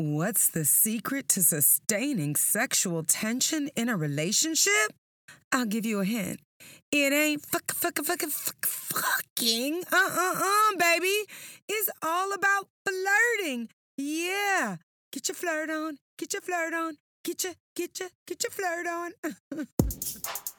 What's the secret to sustaining sexual tension in a relationship? I'll give you a hint. It ain't fuck, fuck, fuck, fuck, fucking. Uh uh uh, baby. It's all about flirting. Yeah. Get your flirt on. Get your flirt on. Get your, get your, get your flirt on.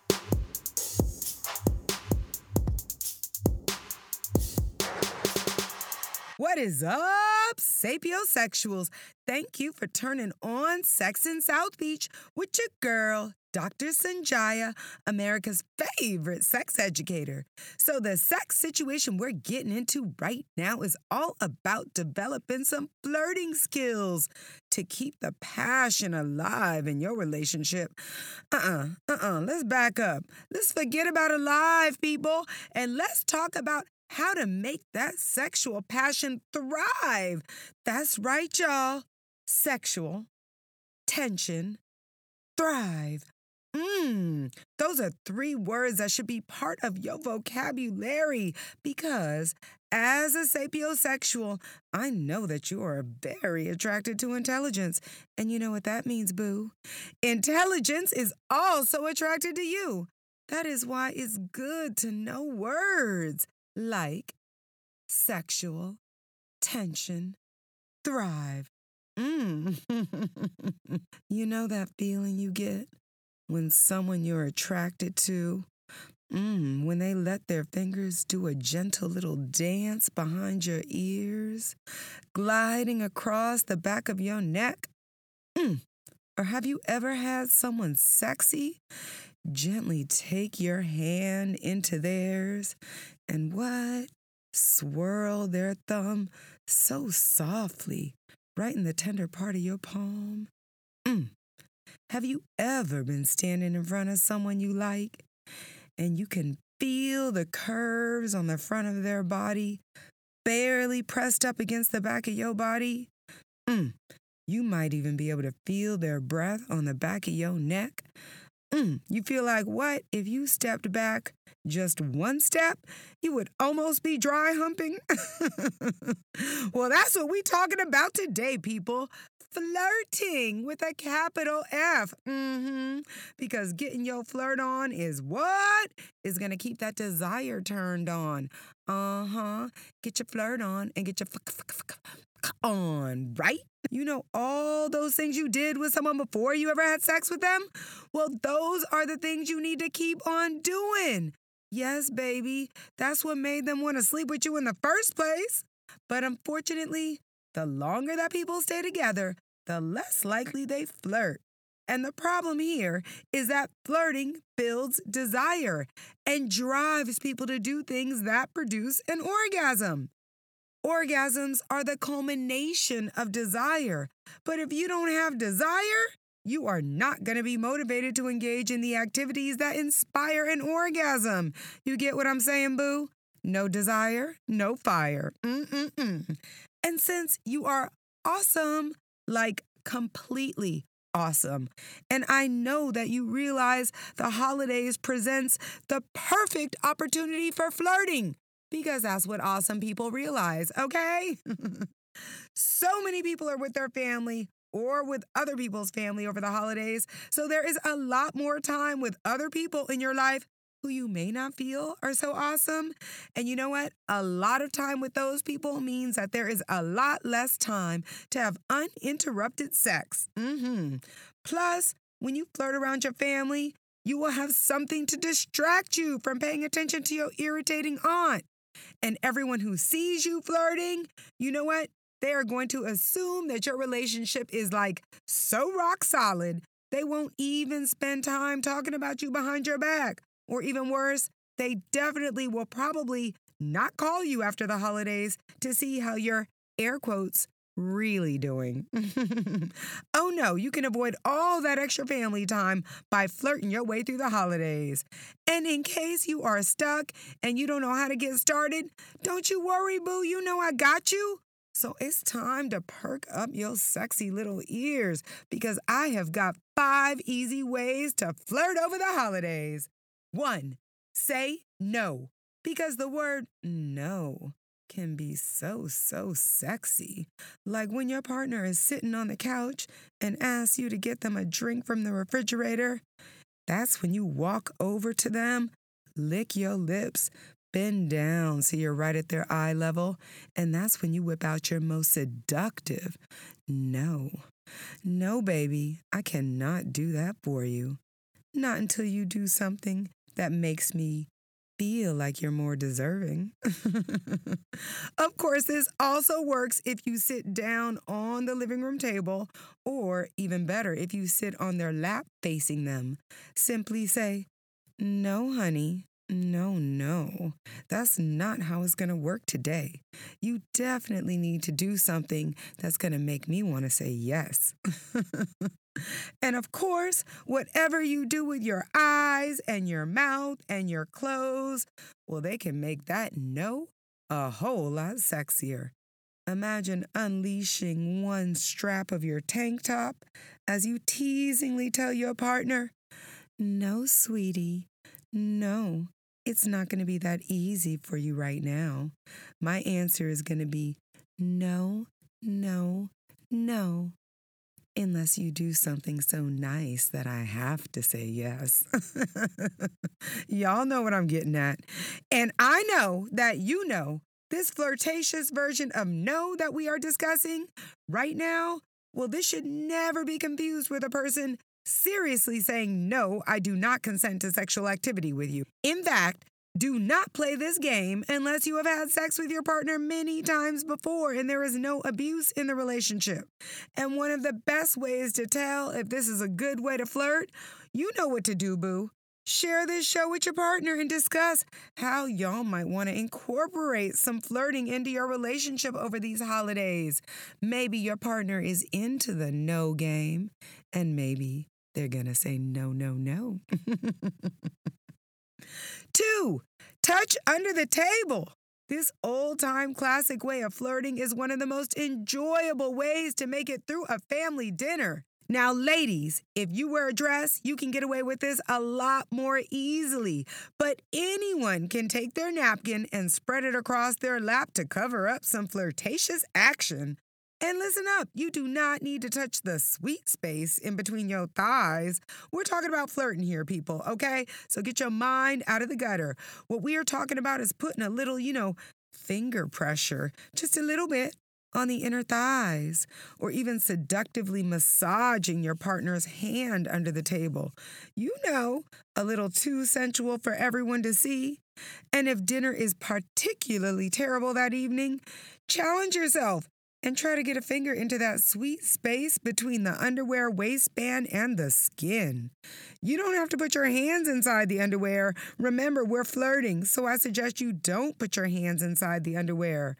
What is up, sapiosexuals? Thank you for turning on Sex in South Beach with your girl, Dr. Sonjia, America's favorite sex educator. So, the sex situation we're getting into right now is all about developing some flirting skills to keep the passion alive in your relationship. Uh uh-uh, uh, uh-uh, let's back up. Let's forget about alive, people, and let's talk about how to make that sexual passion thrive. That's right, y'all. Sexual tension thrive. Mmm, those are three words that should be part of your vocabulary because as a sapiosexual, I know that you are very attracted to intelligence. And you know what that means, boo? Intelligence is also attracted to you. That is why it's good to know words like sexual tension thrive. Mm. you know that feeling you get when someone you're attracted to, mm, when they let their fingers do a gentle little dance behind your ears, gliding across the back of your neck? Mm. Or have you ever had someone sexy gently take your hand into theirs and what? Swirl their thumb so softly right in the tender part of your palm. Mm. Have you ever been standing in front of someone you like and you can feel the curves on the front of their body barely pressed up against the back of your body? Mm. You might even be able to feel their breath on the back of your neck. Mm, you feel like what if you stepped back just one step, you would almost be dry humping? well, that's what we talking about today, people. Flirting with a capital F. Mm-hmm. Because getting your flirt on is what is going to keep that desire turned on. Uh-huh. Get your flirt on and get your fuck, fuck, on, right? You know, all those things you did with someone before you ever had sex with them? Well, those are the things you need to keep on doing. Yes, baby, that's what made them want to sleep with you in the first place. But unfortunately, the longer that people stay together, the less likely they flirt. And the problem here is that flirting builds desire and drives people to do things that produce an orgasm. Orgasms are the culmination of desire. But if you don't have desire, you are not going to be motivated to engage in the activities that inspire an orgasm. You get what I'm saying, boo? No desire, no fire. Mm-mm-mm. And since you are awesome, like completely awesome, and I know that you realize the holidays presents the perfect opportunity for flirting because that's what awesome people realize, okay? so many people are with their family or with other people's family over the holidays, so there is a lot more time with other people in your life who you may not feel are so awesome. And you know what? A lot of time with those people means that there is a lot less time to have uninterrupted sex. Mm-hmm. Plus, when you flirt around your family, you will have something to distract you from paying attention to your irritating aunt. And everyone who sees you flirting, you know what? They are going to assume that your relationship is like so rock solid, they won't even spend time talking about you behind your back. Or even worse, they definitely will probably not call you after the holidays to see how your air quotes really doing? oh no, you can avoid all that extra family time by flirting your way through the holidays. And in case you are stuck and you don't know how to get started, don't you worry, boo. You know I got you. So it's time to perk up your sexy little ears because I have got five easy ways to flirt over the holidays. One, say no because the word no can be so, so sexy. Like when your partner is sitting on the couch and asks you to get them a drink from the refrigerator. That's when you walk over to them, lick your lips, bend down so you're right at their eye level, and that's when you whip out your most seductive. No, no, baby, I cannot do that for you. Not until you do something that makes me feel like you're more deserving. of course, this also works if you sit down on the living room table, or even better, if you sit on their lap facing them. Simply say, No, honey. No, no, that's not how it's going to work today. You definitely need to do something that's going to make me want to say yes. And of course, whatever you do with your eyes and your mouth and your clothes, well, they can make that no a whole lot sexier. Imagine unleashing one strap of your tank top as you teasingly tell your partner, No, sweetie, no, it's not going to be that easy for you right now. My answer is going to be no, no, no unless you do something so nice that I have to say yes. Y'all know what I'm getting at. And I know that you know this flirtatious version of no that we are discussing right now. Well, this should never be confused with a person seriously saying, No, I do not consent to sexual activity with you. In fact, do not play this game unless you have had sex with your partner many times before and there is no abuse in the relationship. And one of the best ways to tell if this is a good way to flirt, you know what to do, boo. Share this show with your partner and discuss how y'all might want to incorporate some flirting into your relationship over these holidays. Maybe your partner is into the no game, and maybe they're going to say no, no, no. Two, touch under the table. This old time classic way of flirting is one of the most enjoyable ways to make it through a family dinner. Now, ladies, if you wear a dress, you can get away with this a lot more easily. But anyone can take their napkin and spread it across their lap to cover up some flirtatious action. And listen up, you do not need to touch the sweet space in between your thighs. We're talking about flirting here, people, okay? So get your mind out of the gutter. What we are talking about is putting a little, you know, finger pressure, just a little bit, on the inner thighs, or even seductively massaging your partner's hand under the table. You know, a little too sensual for everyone to see. And if dinner is particularly terrible that evening, challenge yourself and try to get a finger into that sweet space between the underwear waistband and the skin. You don't have to put your hands inside the underwear. Remember, we're flirting, so I suggest you don't put your hands inside the underwear.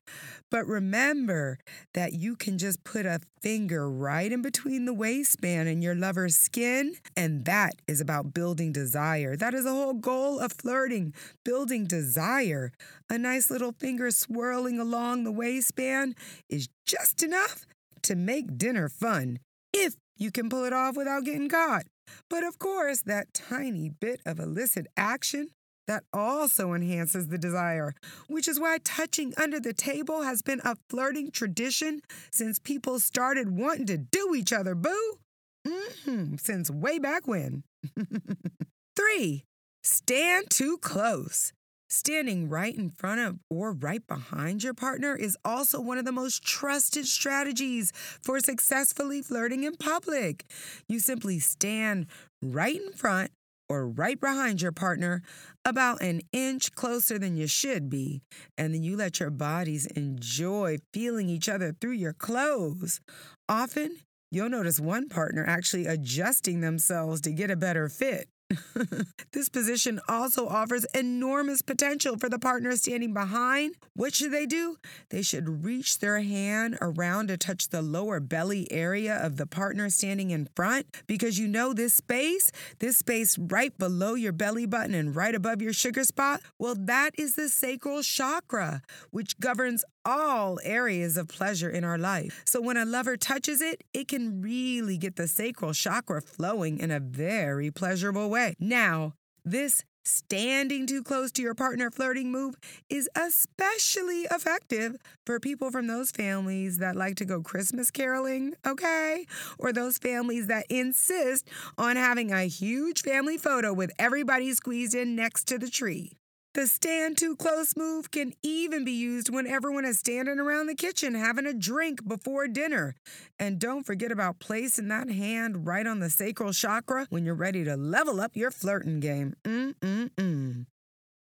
But remember that you can just put a finger right in between the waistband and your lover's skin, and that is about building desire. That is the whole goal of flirting, building desire. A nice little finger swirling along the waistband is just enough to make dinner fun, if you can pull it off without getting caught. But of course, that tiny bit of illicit action that also enhances the desire, which is why touching under the table has been a flirting tradition since people started wanting to do each other, boo. Mm-hmm, since way back when. Three, stand too close. Standing right in front of or right behind your partner is also one of the most trusted strategies for successfully flirting in public. You simply stand right in front or right behind your partner, about an inch closer than you should be, and then you let your bodies enjoy feeling each other through your clothes. Often, you'll notice one partner actually adjusting themselves to get a better fit. this position also offers enormous potential for the partner standing behind. What should they do? They should reach their hand around to touch the lower belly area of the partner standing in front because you know this space, this space right below your belly button and right above your sugar spot, well, that is the sacral chakra, which governs all areas of pleasure in our life. So when a lover touches it, it can really get the sacral chakra flowing in a very pleasurable way. Now, this Standing too close to your partner flirting move is especially effective for people from those families that like to go Christmas caroling, okay? Or those families that insist on having a huge family photo with everybody squeezed in next to the tree. The stand too close move can even be used when everyone is standing around the kitchen having a drink before dinner. And don't forget about placing that hand right on the sacral chakra when you're ready to level up your flirting game. Mm-mm-mm.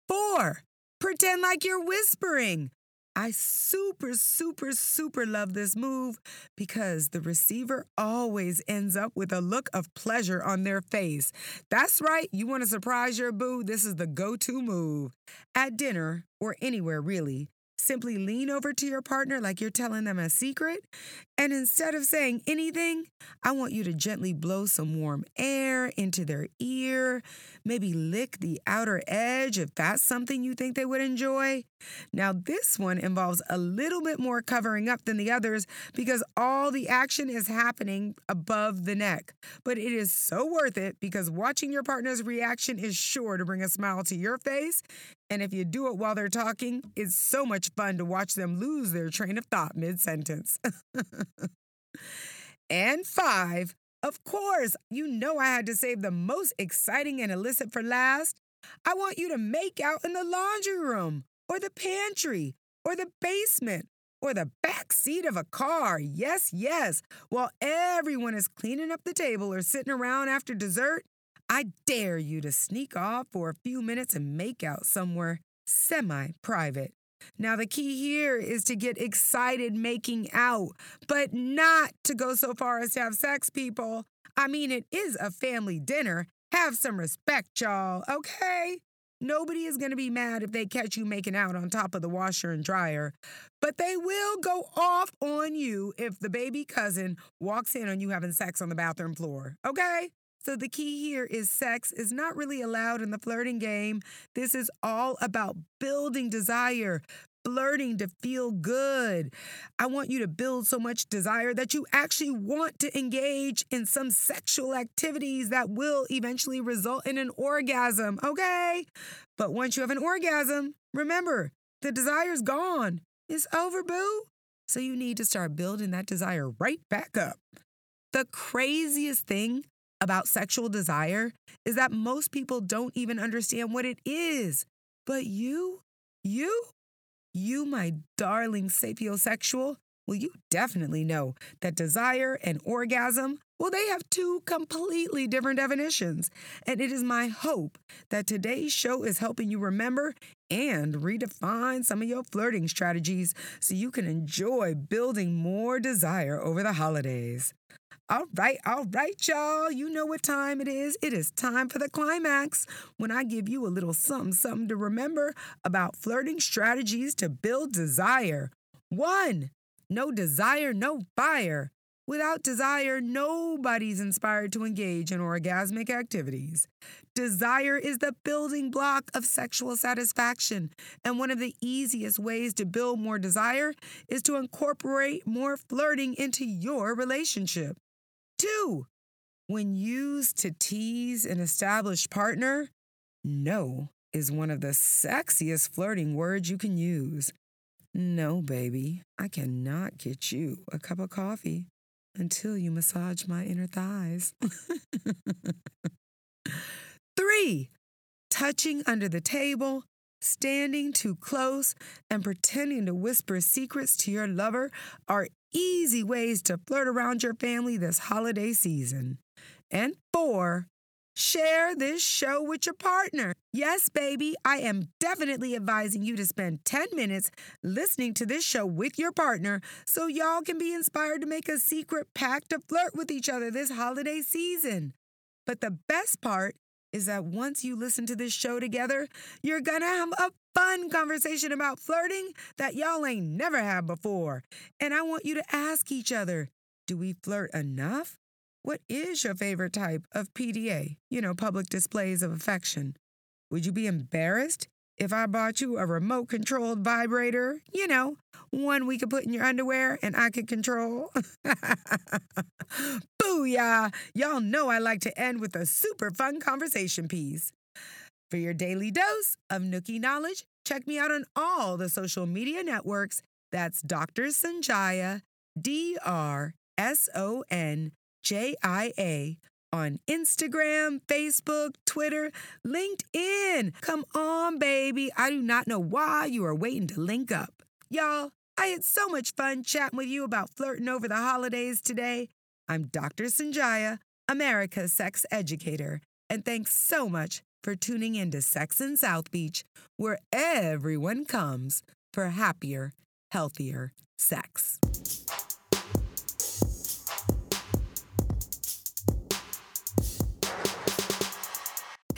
Four, pretend like you're whispering. I super, super, super love this move because the receiver always ends up with a look of pleasure on their face. That's right, you want to surprise your boo? This is the go to move. At dinner, or anywhere really, Simply lean over to your partner like you're telling them a secret. And instead of saying anything, I want you to gently blow some warm air into their ear. Maybe lick the outer edge if that's something you think they would enjoy. Now, this one involves a little bit more covering up than the others because all the action is happening above the neck. But it is so worth it because watching your partner's reaction is sure to bring a smile to your face and if you do it while they're talking, it's so much fun to watch them lose their train of thought mid sentence. and five, of course, you know I had to save the most exciting and illicit for last. I want you to make out in the laundry room, or the pantry, or the basement, or the back seat of a car. Yes, yes. While everyone is cleaning up the table or sitting around after dessert, I dare you to sneak off for a few minutes and make out somewhere semi private. Now, the key here is to get excited making out, but not to go so far as to have sex, people. I mean, it is a family dinner. Have some respect, y'all, okay? Nobody is going to be mad if they catch you making out on top of the washer and dryer, but they will go off on you if the baby cousin walks in on you having sex on the bathroom floor, okay? So the key here is sex is not really allowed in the flirting game. This is all about building desire, flirting to feel good. I want you to build so much desire that you actually want to engage in some sexual activities that will eventually result in an orgasm, okay? But once you have an orgasm, remember, the desire's gone. It's over, boo. So you need to start building that desire right back up. The craziest thing about sexual desire is that most people don't even understand what it is. But you, you, you, my darling sapiosexual, well, you definitely know that desire and orgasm, well, they have two completely different definitions. And it is my hope that today's show is helping you remember and redefine some of your flirting strategies so you can enjoy building more desire over the holidays. All right, all right, y'all. You know what time it is. It is time for the climax when I give you a little something, something to remember about flirting strategies to build desire. One, no desire, no fire. Without desire, nobody's inspired to engage in orgasmic activities. Desire is the building block of sexual satisfaction, and one of the easiest ways to build more desire is to incorporate more flirting into your relationship. Two, when used to tease an established partner, no is one of the sexiest flirting words you can use. No, baby, I cannot get you a cup of coffee until you massage my inner thighs. Three, touching under the table, standing too close, and pretending to whisper secrets to your lover are easy ways to flirt around your family this holiday season. And four, share this show with your partner. Yes, baby, I am definitely advising you to spend 10 minutes listening to this show with your partner so y'all can be inspired to make a secret pact to flirt with each other this holiday season. But the best part is that once you listen to this show together, you're gonna have a fun conversation about flirting that y'all ain't never had before. And I want you to ask each other do we flirt enough? What is your favorite type of PDA? You know, public displays of affection. Would you be embarrassed if I bought you a remote controlled vibrator? You know, one we could put in your underwear and I could control. Booyah! Y'all know I like to end with a super fun conversation piece. For your daily dose of Nookie knowledge, check me out on all the social media networks. That's Dr. Sonjia, D R S O N J I A, on Instagram, Facebook, Twitter, LinkedIn. Come on, baby. I do not know why you are waiting to link up. Y'all, I had so much fun chatting with you about flirting over the holidays today. I'm Dr. Sonjia, America's sex educator, and thanks so much for tuning in to Sex in South Beach, where everyone comes for happier, healthier sex.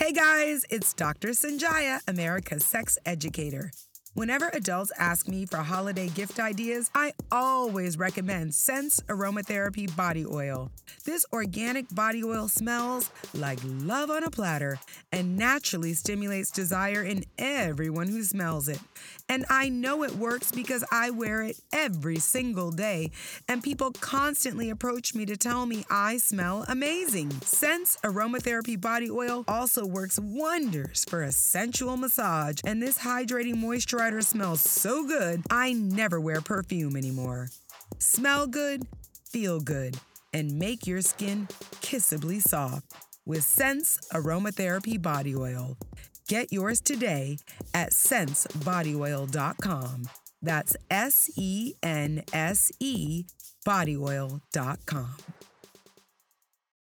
Hey guys, it's Dr. Sonjia, America's sex educator. Whenever adults ask me for holiday gift ideas, I always recommend Sense Aromatherapy Body Oil. This organic body oil smells like love on a platter and naturally stimulates desire in everyone who smells it. And I know it works because I wear it every single day, and people constantly approach me to tell me I smell amazing. Sense Aromatherapy Body Oil also works wonders for a sensual massage, and this hydrating moisturizer smells so good, I never wear perfume anymore. Smell good, feel good, and make your skin kissably soft with Sense Aromatherapy Body Oil. Get yours today at sensebodyoil.com. That's S E N S E bodyoil.com.